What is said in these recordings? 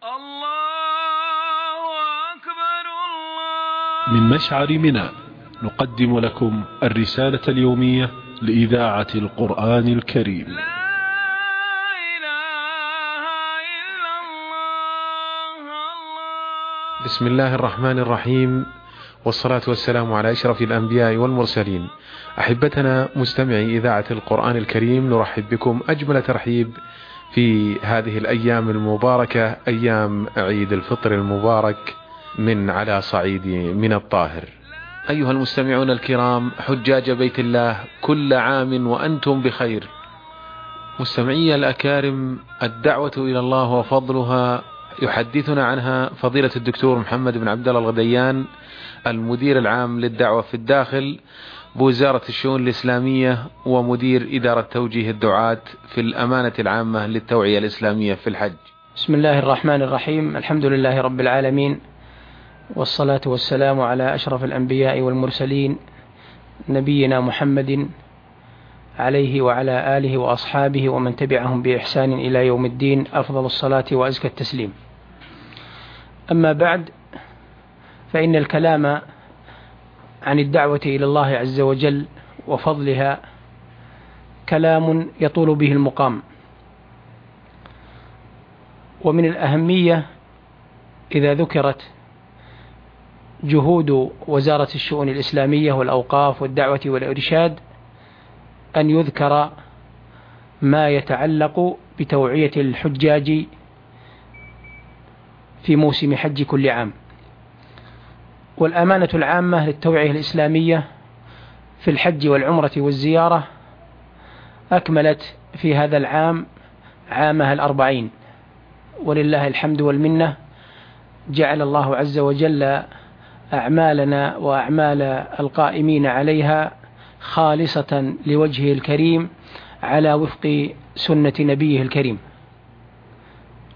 الله أكبر الله. من مشعر منى نقدم لكم الرسالة اليومية لإذاعة القرآن الكريم. لا إله إلا الله الله. بسم الله الرحمن الرحيم والصلاة والسلام على أشرف الأنبياء والمرسلين. أحبتنا مستمعي إذاعة القرآن الكريم نرحب بكم أجمل ترحيب في هذه الأيام المباركة أيام عيد الفطر المبارك من على صعيد من الطاهر. أيها المستمعون الكرام حجاج بيت الله كل عام وأنتم بخير. مستمعي الأكارم الدعوة إلى الله وفضلها يحدثنا عنها فضيلة الدكتور محمد بن عبد الله الغديان المدير العام للدعوة في الداخل بوزارة الشؤون الإسلامية ومدير إدارة توجيه الدعاة في الأمانة العامة للتوعية الإسلامية في الحج. بسم الله الرحمن الرحيم. الحمد لله رب العالمين. والصلاة والسلام على أشرف الأنبياء والمرسلين نبينا محمد عليه وعلى آله وأصحابه ومن تبعهم بإحسان إلى يوم الدين. أفضل الصلاة وأزكى التسليم. أما بعد فإن الكلام عن الدعوة إلى الله عز وجل وفضلها كلام يطول به المقام. ومن الأهمية إذا ذكرت جهود وزارة الشؤون الإسلامية والأوقاف والدعوة والإرشاد أن يذكر ما يتعلق بتوعية الحجاج في موسم حج كل عام. والأمانة العامة للتوعية الإسلامية في الحج والعمرة والزيارة أكملت في هذا العام عامها الأربعين. ولله الحمد والمنة جعل الله عز وجل أعمالنا وأعمال القائمين عليها خالصة لوجهه الكريم على وفق سنة نبيه الكريم.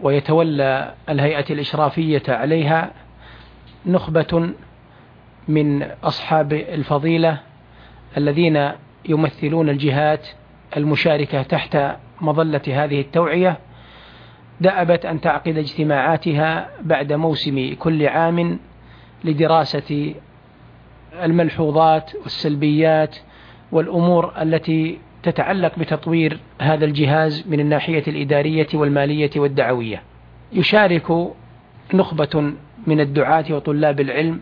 ويتولى الهيئة الإشرافية عليها نخبة من أصحاب الفضيلة الذين يمثلون الجهات المشاركة تحت مظلة هذه التوعية. دأبت أن تعقد اجتماعاتها بعد موسم كل عام لدراسة الملحوظات والسلبيات والأمور التي تتعلق بتطوير هذا الجهاز من الناحية الإدارية والمالية والدعوية. يشارك نخبة من الدعاة وطلاب العلم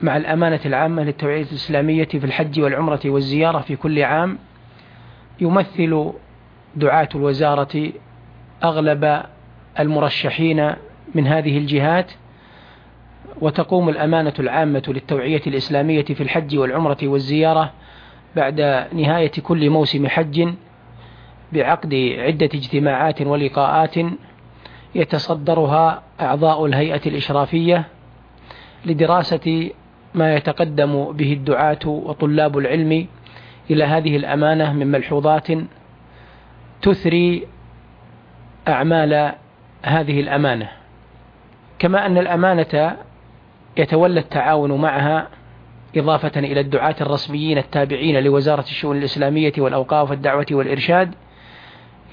مع الأمانة العامة للتوعية الإسلامية في الحج والعمرة والزيارة في كل عام يمثل دعاة الوزارة أغلب المرشحين من هذه الجهات وتقوم الأمانة العامة للتوعية الإسلامية في الحج والعمرة والزيارة بعد نهاية كل موسم حج بعقد عدة اجتماعات ولقاءات يتصدرها أعضاء الهيئة الإشرافية لدراسة ما يتقدم به الدعاة وطلاب العلم إلى هذه الأمانة من ملحوظات تثري أعمال هذه الأمانة. كما أن الأمانة يتولى التعاون معها إضافة إلى الدعاة الرسميين التابعين لوزارة الشؤون الإسلامية والأوقاف والدعوة والإرشاد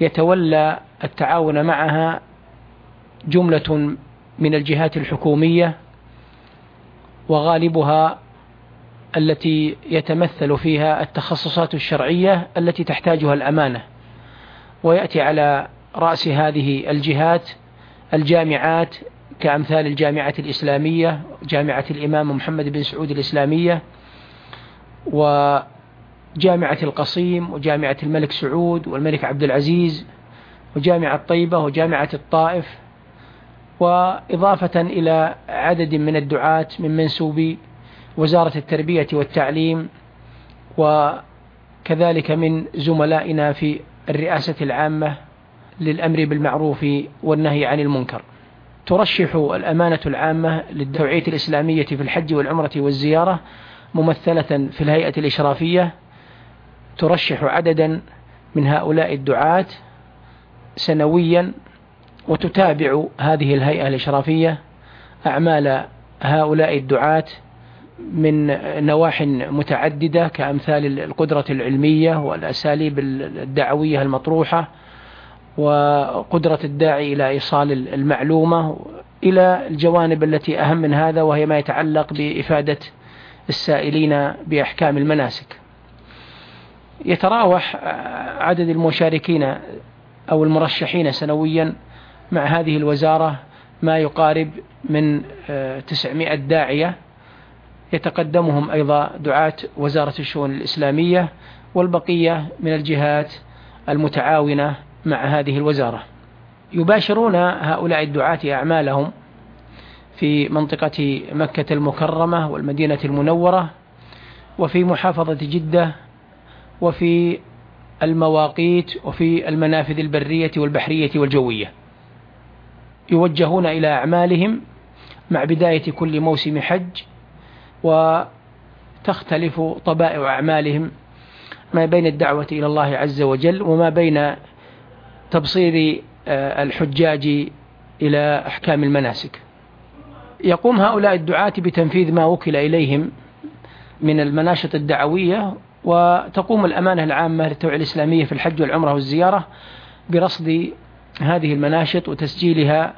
يتولى التعاون معها جملة من الجهات الحكومية وغالبها التي يتمثل فيها التخصصات الشرعية التي تحتاجها الأمانة. ويأتي على رأس هذه الجهات الجامعات كأمثال الجامعة الإسلامية جامعة الإمام محمد بن سعود الإسلامية وجامعة القصيم وجامعة الملك سعود والملك عبد العزيز وجامعة طيبة وجامعة الطائف وإضافة إلى عدد من الدعاة من منسوبي وزارة التربية والتعليم وكذلك من زملائنا في الرئاسة العامة للأمر بالمعروف والنهي عن المنكر. ترشح الأمانة العامة للتوعية الإسلامية في الحج والعمرة والزيارة ممثلة في الهيئة الإشرافية. ترشح عددا من هؤلاء الدعاة سنويا وتتابع هذه الهيئة الإشرافية أعمال هؤلاء الدعاة من نواح متعددة كأمثال القدرة العلمية والأساليب الدعوية المطروحة وقدرة الداعي إلى إيصال المعلومة إلى الجوانب التي أهم من هذا وهي ما يتعلق بإفادة السائلين بأحكام المناسك. يتراوح عدد المشاركين أو المرشحين سنويا مع هذه الوزارة ما يقارب من 900 داعية يتقدمهم أيضا دعاة وزارة الشؤون الإسلامية والبقية من الجهات المتعاونة مع هذه الوزارة. يباشرون هؤلاء الدعاة أعمالهم في منطقة مكة المكرمة والمدينة المنورة وفي محافظة جدة وفي المواقيت وفي المنافذ البرية والبحرية والجوية. يوجهون إلى أعمالهم مع بداية كل موسم حج وتختلف طبائع أعمالهم ما بين الدعوة إلى الله عز وجل وما بين تبصير آه، الحجاج إلى أحكام المناسك. يقوم هؤلاء الدعاة بتنفيذ ما وكل إليهم من المناشط الدعوية وتقوم الأمانة العامة للتوعية الإسلامية في الحج والعمرة والزيارة برصد هذه المناشط وتسجيلها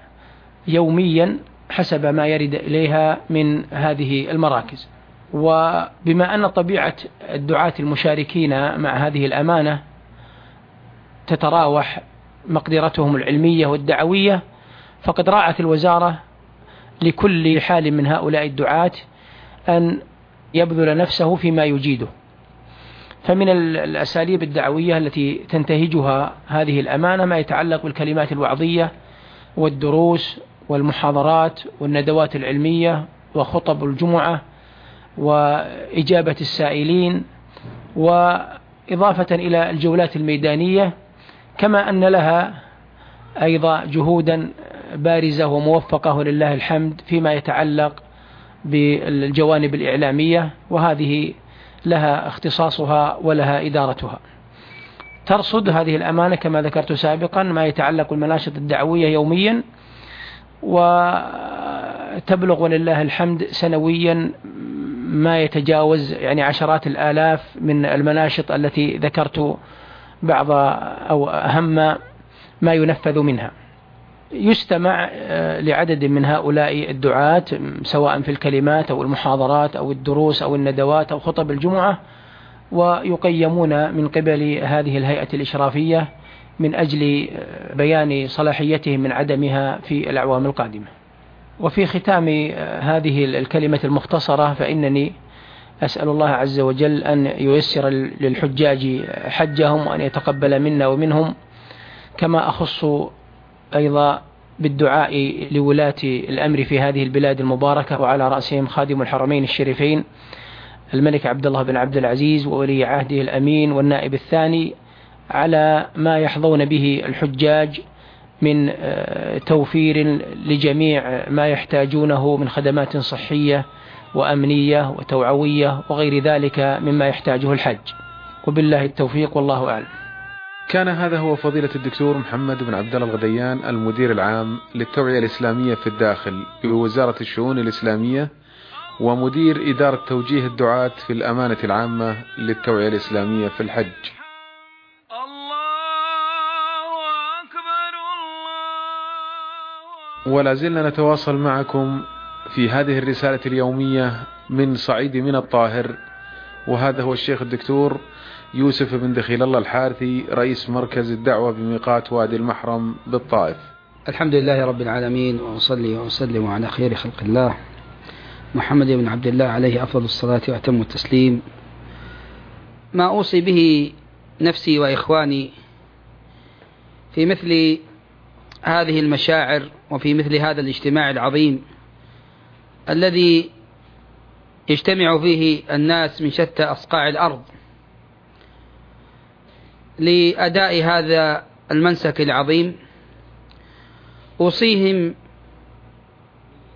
يوميا حسب ما يرد إليها من هذه المراكز. وبما أن طبيعة الدعاة المشاركين مع هذه الأمانة تتراوح مقدرتهم العلمية والدعوية فقد راعت الوزارة لكل حال من هؤلاء الدعاة أن يبذل نفسه فيما يجيده. فمن الأساليب الدعوية التي تنتهجها هذه الأمانة ما يتعلق بالكلمات الوعظية والدروس والمحاضرات والندوات العلمية وخطب الجمعة وإجابة السائلين وإضافة إلى الجولات الميدانية كما أن لها أيضا جهودا بارزة وموفقة ولله الحمد فيما يتعلق بالجوانب الإعلامية وهذه لها اختصاصها ولها إدارتها. ترصد هذه الأمانة كما ذكرت سابقا ما يتعلق بالمناشط الدعوية يوميا وتبلغ ولله الحمد سنويا ما يتجاوز يعني عشرات الآلاف من المناشط التي ذكرت بعض أو أهم ما ينفذ منها. يستمع آه، لعدد من هؤلاء الدعاة سواء في الكلمات أو المحاضرات أو الدروس أو الندوات أو خطب الجمعة ويقيمون من قبل هذه الهيئة الإشرافية من أجل آه، بيان صلاحيتهم من عدمها في الأعوام القادمة. وفي ختام آه، هذه الكلمة المختصرة فإنني أسأل الله عز وجل أن ييسر للحجاج حجهم وأن يتقبل منا ومنهم كما أخص أيضا بالدعاء لولاة الأمر في هذه البلاد المباركة وعلى رأسهم خادم الحرمين الشريفين الملك عبد الله بن عبد العزيز وولي عهده الأمين والنائب الثاني على ما يحظون به الحجاج من آه، توفير لجميع ما يحتاجونه من خدمات صحية وأمنية وتوعوية وغير ذلك مما يحتاجه الحج. وبالله التوفيق والله أعلم. كان هذا هو فضيلة الدكتور محمد بن عبد الله الغديان المدير العام للتوعية الإسلامية في الداخل بوزارة الشؤون الإسلامية ومدير إدارة توجيه الدعاة في الأمانة العامة للتوعية الإسلامية في الحج. ولا زلنا نتواصل معكم في هذه الرسالة اليومية من صعيد من الطاهر وهذا هو الشيخ الدكتور يوسف بن دخيل الله الحارثي رئيس مركز الدعوة بميقات وادي المحرم بالطائف. الحمد لله رب العالمين وأصلي وأسلم على خير خلق الله. محمد بن عبد الله عليه أفضل الصلاة وأتم التسليم. ما أوصي به نفسي وإخواني في مثل هذه المشاعر وفي مثل هذا الاجتماع العظيم الذي يجتمع فيه الناس من شتى أصقاع الأرض. لأداء هذا المنسك العظيم. أوصيهم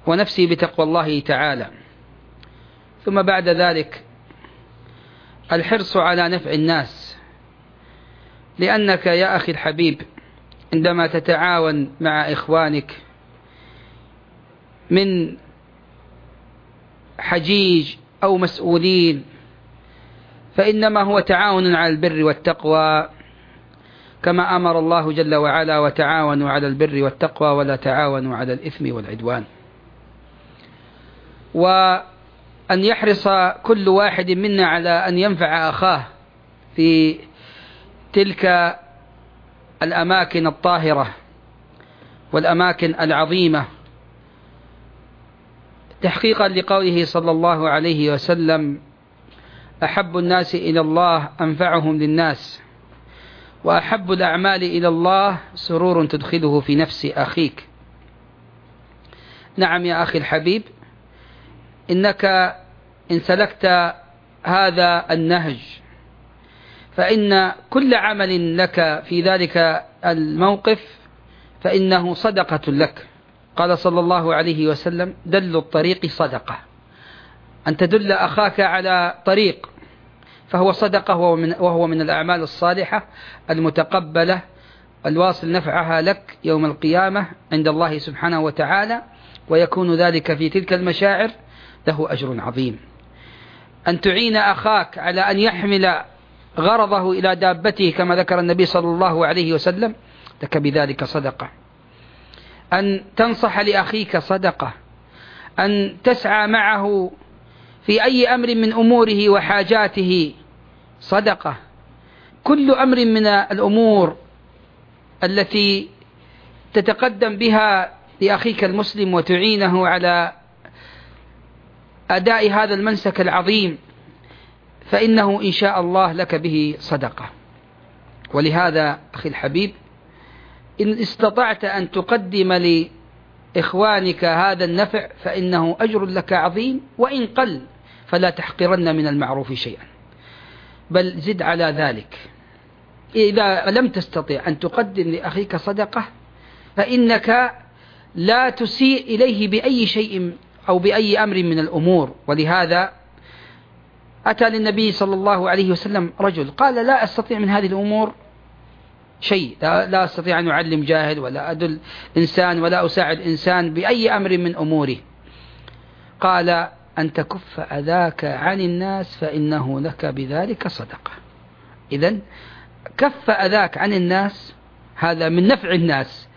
ونفسي بتقوى الله تعالى. ثم بعد ذلك الحرص على نفع الناس. لأنك يا أخي الحبيب عندما تتعاون مع إخوانك من حجيج أو مسؤولين فإنما هو تعاون على البر والتقوى كما أمر الله جل وعلا وتعاونوا على البر والتقوى ولا تعاونوا على الإثم والعدوان. وأن يحرص كل واحد منا على أن ينفع أخاه في تلك الأماكن الطاهرة والأماكن العظيمة. تحقيقا لقوله صلى الله عليه وسلم أحب الناس إلى الله أنفعهم للناس. وأحب الأعمال إلى الله سرور تدخله في نفس أخيك. نعم يا أخي الحبيب إنك إن سلكت هذا النهج فإن كل عمل لك في ذلك الموقف فإنه صدقة لك. قال صلى الله عليه وسلم دل الطريق صدقة. أن تدل أخاك على طريق فهو صدقة وهو من, الأعمال الصالحة المتقبلة الواصل نفعها لك يوم القيامة عند الله سبحانه وتعالى ويكون ذلك في تلك المشاعر له أجر عظيم. أن تعين أخاك على أن يحمل غرضه إلى دابته كما ذكر النبي صلى الله عليه وسلم لك بذلك صدقة. أن تنصح لأخيك صدقة. أن تسعى معه في أي أمر من أموره وحاجاته. صدقة. كل أمر من الأمور التي تتقدم بها لأخيك المسلم وتعينه على أداء هذا المنسك العظيم فإنه إن شاء الله لك به صدقة. ولهذا أخي الحبيب إن استطعت أن تقدم لإخوانك هذا النفع فإنه أجر لك عظيم وإن قل فلا تحقرن من المعروف شيئا. بل زد على ذلك. إذا لم تستطع أن تقدم لأخيك صدقة فإنك لا تسيء إليه بأي شيء أو بأي أمر من الأمور. ولهذا أتى للنبي صلى الله عليه وسلم رجل قال لا أستطيع من هذه الأمور شيء لا أستطيع أن أعلم جاهل ولا أدل إنسان ولا أساعد إنسان بأي أمر من أموره. قال أن تكف أذاك عن الناس فإنه لك بذلك صدقة. إذا كف أذاك عن الناس هذا من نفع الناس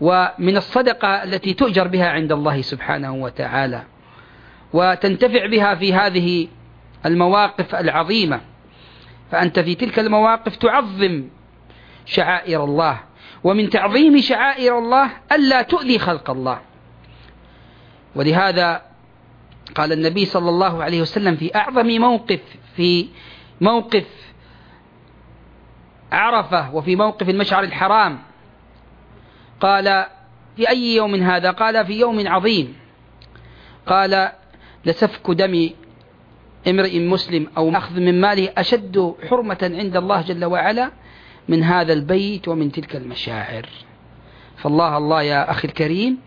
ومن الصدقة التي تؤجر بها عند الله سبحانه وتعالى وتنتفع بها في هذه المواقف العظيمة. فأنت في تلك المواقف تعظم شعائر الله ومن تعظيم شعائر الله ألا تؤذي خلق الله. ولهذا قال النبي صلى الله عليه وسلم في أعظم موقف في موقف عرفة وفي موقف المشعر الحرام قال في أي يوم هذا؟ قال في يوم عظيم. قال لسفك دم امرئ مسلم أو أخذ من ماله أشد حرمة عند الله جل وعلا من هذا البيت ومن تلك المشاعر. فالله الله يا أخي الكريم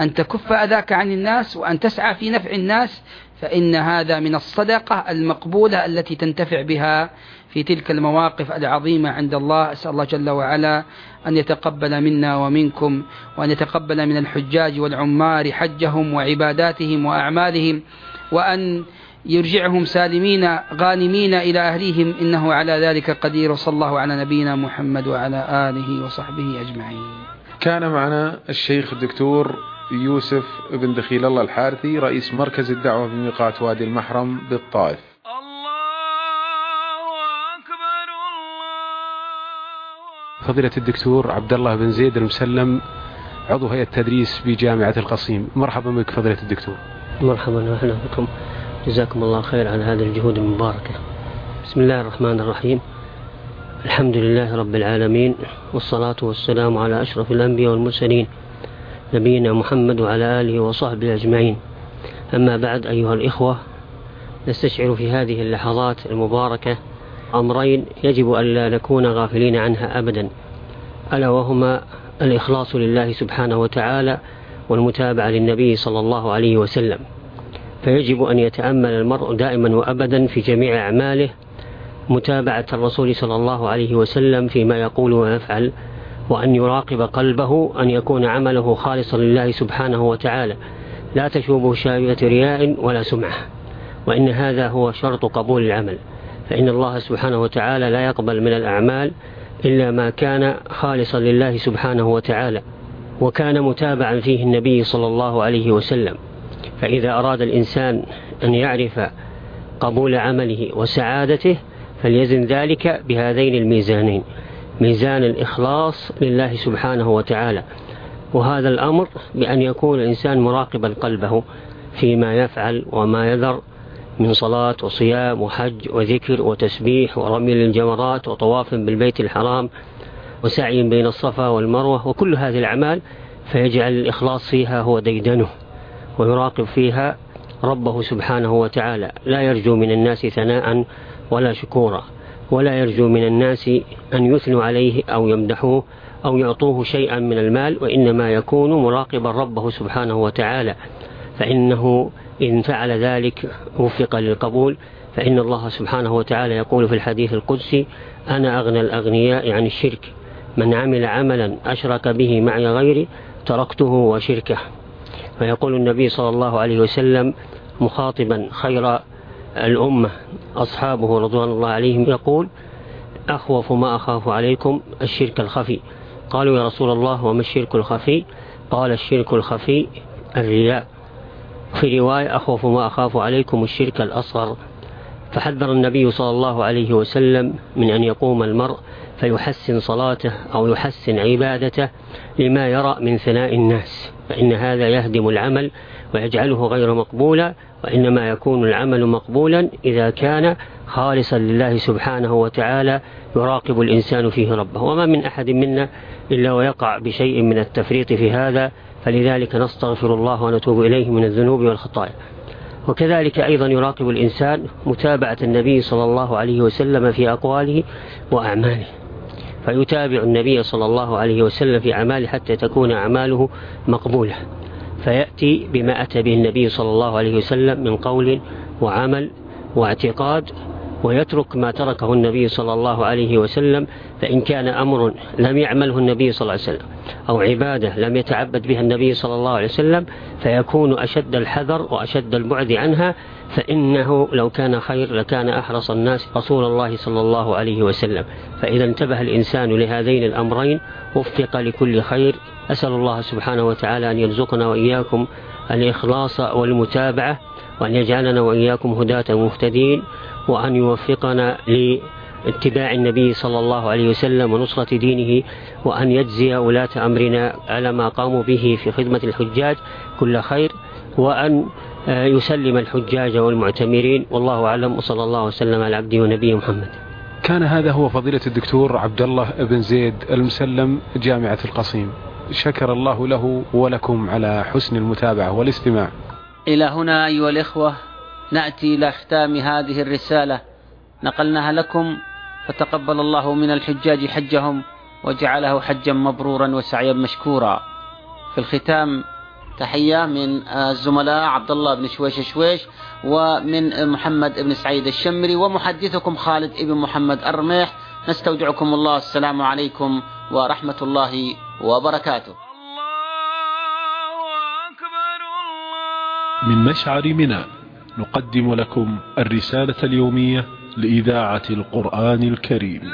أن تكف أذاك عن الناس وأن تسعى في نفع الناس فإن هذا من الصدقة المقبولة التي تنتفع بها في تلك المواقف العظيمة عند الله. أسأل الله جل وعلا أن يتقبل منا ومنكم وأن يتقبل من الحجاج والعمار حجهم وعباداتهم وأعمالهم وأن يرجعهم سالمين غانمين إلى أهليهم. إنه على ذلك قدير. وصلى الله على نبينا محمد وعلى آله وصحبه أجمعين. كان معنا الشيخ الدكتور يوسف بن دخيل الله الحارثي رئيس مركز الدعوة في ميقات وادي المحرم بالطائف. الله أكبر الله فضيلة الدكتور عبد الله بن زيد المسلم عضو هيئة تدريس بجامعة القصيم. مرحبا بك فضيلة الدكتور. مرحبا واهلا بكم. جزاكم الله خير على هذه الجهود المباركة. بسم الله الرحمن الرحيم. الحمد لله رب العالمين والصلاة والسلام على أشرف الأنبياء والمرسلين نبينا محمد وعلى آله وصحبه أجمعين. أما بعد أيها الإخوة نستشعر في هذه اللحظات المباركة أمرين يجب ألا نكون غافلين عنها أبدا ألا وهما الإخلاص لله سبحانه وتعالى والمتابعة للنبي صلى الله عليه وسلم. فيجب أن يتأمل المرء دائما وأبدا في جميع أعماله متابعة الرسول صلى الله عليه وسلم فيما يقول ويفعل. وأن يراقب قلبه أن يكون عمله خالصا لله سبحانه وتعالى. لا تشوبه شاوية رياء ولا سمعة. وإن هذا هو شرط قبول العمل. فإن الله سبحانه وتعالى لا يقبل من الأعمال إلا ما كان خالصا لله سبحانه وتعالى. وكان متابعا فيه النبي صلى الله عليه وسلم. فإذا أراد الإنسان أن يعرف قبول عمله وسعادته فليزن ذلك بهذين الميزانين. ميزان الإخلاص لله سبحانه وتعالى. وهذا الأمر بأن يكون الإنسان مراقبا قلبه فيما يفعل وما يذر من صلاة وصيام وحج وذكر وتسبيح ورمي للجمرات وطواف بالبيت الحرام وسعي بين الصفا والمروة وكل هذه الأعمال فيجعل الإخلاص فيها هو ديدنه ويراقب فيها ربه سبحانه وتعالى. لا يرجو من الناس ثناء ولا شكورا. ولا يرجو من الناس أن يثنوا عليه أو يمدحوه أو يعطوه شيئا من المال وإنما يكون مراقبا ربه سبحانه وتعالى. فإنه إن فعل ذلك وفق للقبول فإن الله سبحانه وتعالى يقول في الحديث القدسي أنا أغنى الأغنياء عن الشرك من عمل عملا أشرك به معي غيري تركته وشركه. فيقول النبي صلى الله عليه وسلم مخاطبا خير الأمة أصحابه رضوان الله عليهم يقول أخوف ما أخاف عليكم الشرك الخفي. قالوا يا رسول الله وما الشرك الخفي؟ قال الشرك الخفي الرياء. في رواية أخوف ما أخاف عليكم الشرك الأصغر. فحذر النبي صلى الله عليه وسلم من أن يقوم المرء فيحسن صلاته أو يحسن عبادته لما يرى من ثناء الناس فإن هذا يهدم العمل ويجعله غير مقبولا وإنما يكون العمل مقبولا إذا كان خالصا لله سبحانه وتعالى يراقب الإنسان فيه ربه. وما من أحد منا إلا ويقع بشيء من التفريط في هذا فلذلك نستغفر الله ونتوب إليه من الذنوب والخطايا. وكذلك أيضا يراقب الإنسان متابعة النبي صلى الله عليه وسلم في أقواله وأعماله. فيتابع النبي صلى الله عليه وسلم في أعماله حتى تكون أعماله مقبولة. فيأتي بما أتى به النبي صلى الله عليه وسلم من قول وعمل واعتقاد ويترك ما تركه النبي صلى الله عليه وسلم فإن كان أمر لم يعمله النبي صلى الله عليه وسلم أو عبادة لم يتعبد بها النبي صلى الله عليه وسلم فيكون أشد الحذر وأشد البعد عنها فإنه لو كان خير لكان أحرص الناس رسول الله صلى الله عليه وسلم. فإذا انتبه الإنسان لهذين الأمرين وفق لكل خير. أسأل الله سبحانه وتعالى أن يرزقنا وإياكم الإخلاص والمتابعة. وأن يجعلنا وإياكم هداة مهتدين وأن يوفقنا لاتباع النبي صلى الله عليه وسلم ونصرة دينه وأن يجزي ولاة أمرنا على ما قاموا به في خدمة الحجاج كل خير وأن يسلم الحجاج والمعتمرين والله أعلم وصلى الله وسلم على عبده ونبيه محمد. كان هذا هو فضيلة الدكتور عبد الله بن زيد المسلم جامعة القصيم. شكر الله له ولكم على حسن المتابعة والاستماع. إلى هنا أيها الإخوة نأتي إلى ختام هذه الرسالة. نقلناها لكم فتقبل الله من الحجاج حجهم وجعله حجا مبرورا وسعيا مشكورا. في الختام تحية من الزملاء عبد الله بن شويش شويش ومن محمد بن سعيد الشمري ومحدثكم خالد بن محمد الرميح نستودعكم الله. السلام عليكم ورحمة الله وبركاته. من مشعر منى. نقدم لكم الرسالة اليومية لإذاعة القرآن الكريم.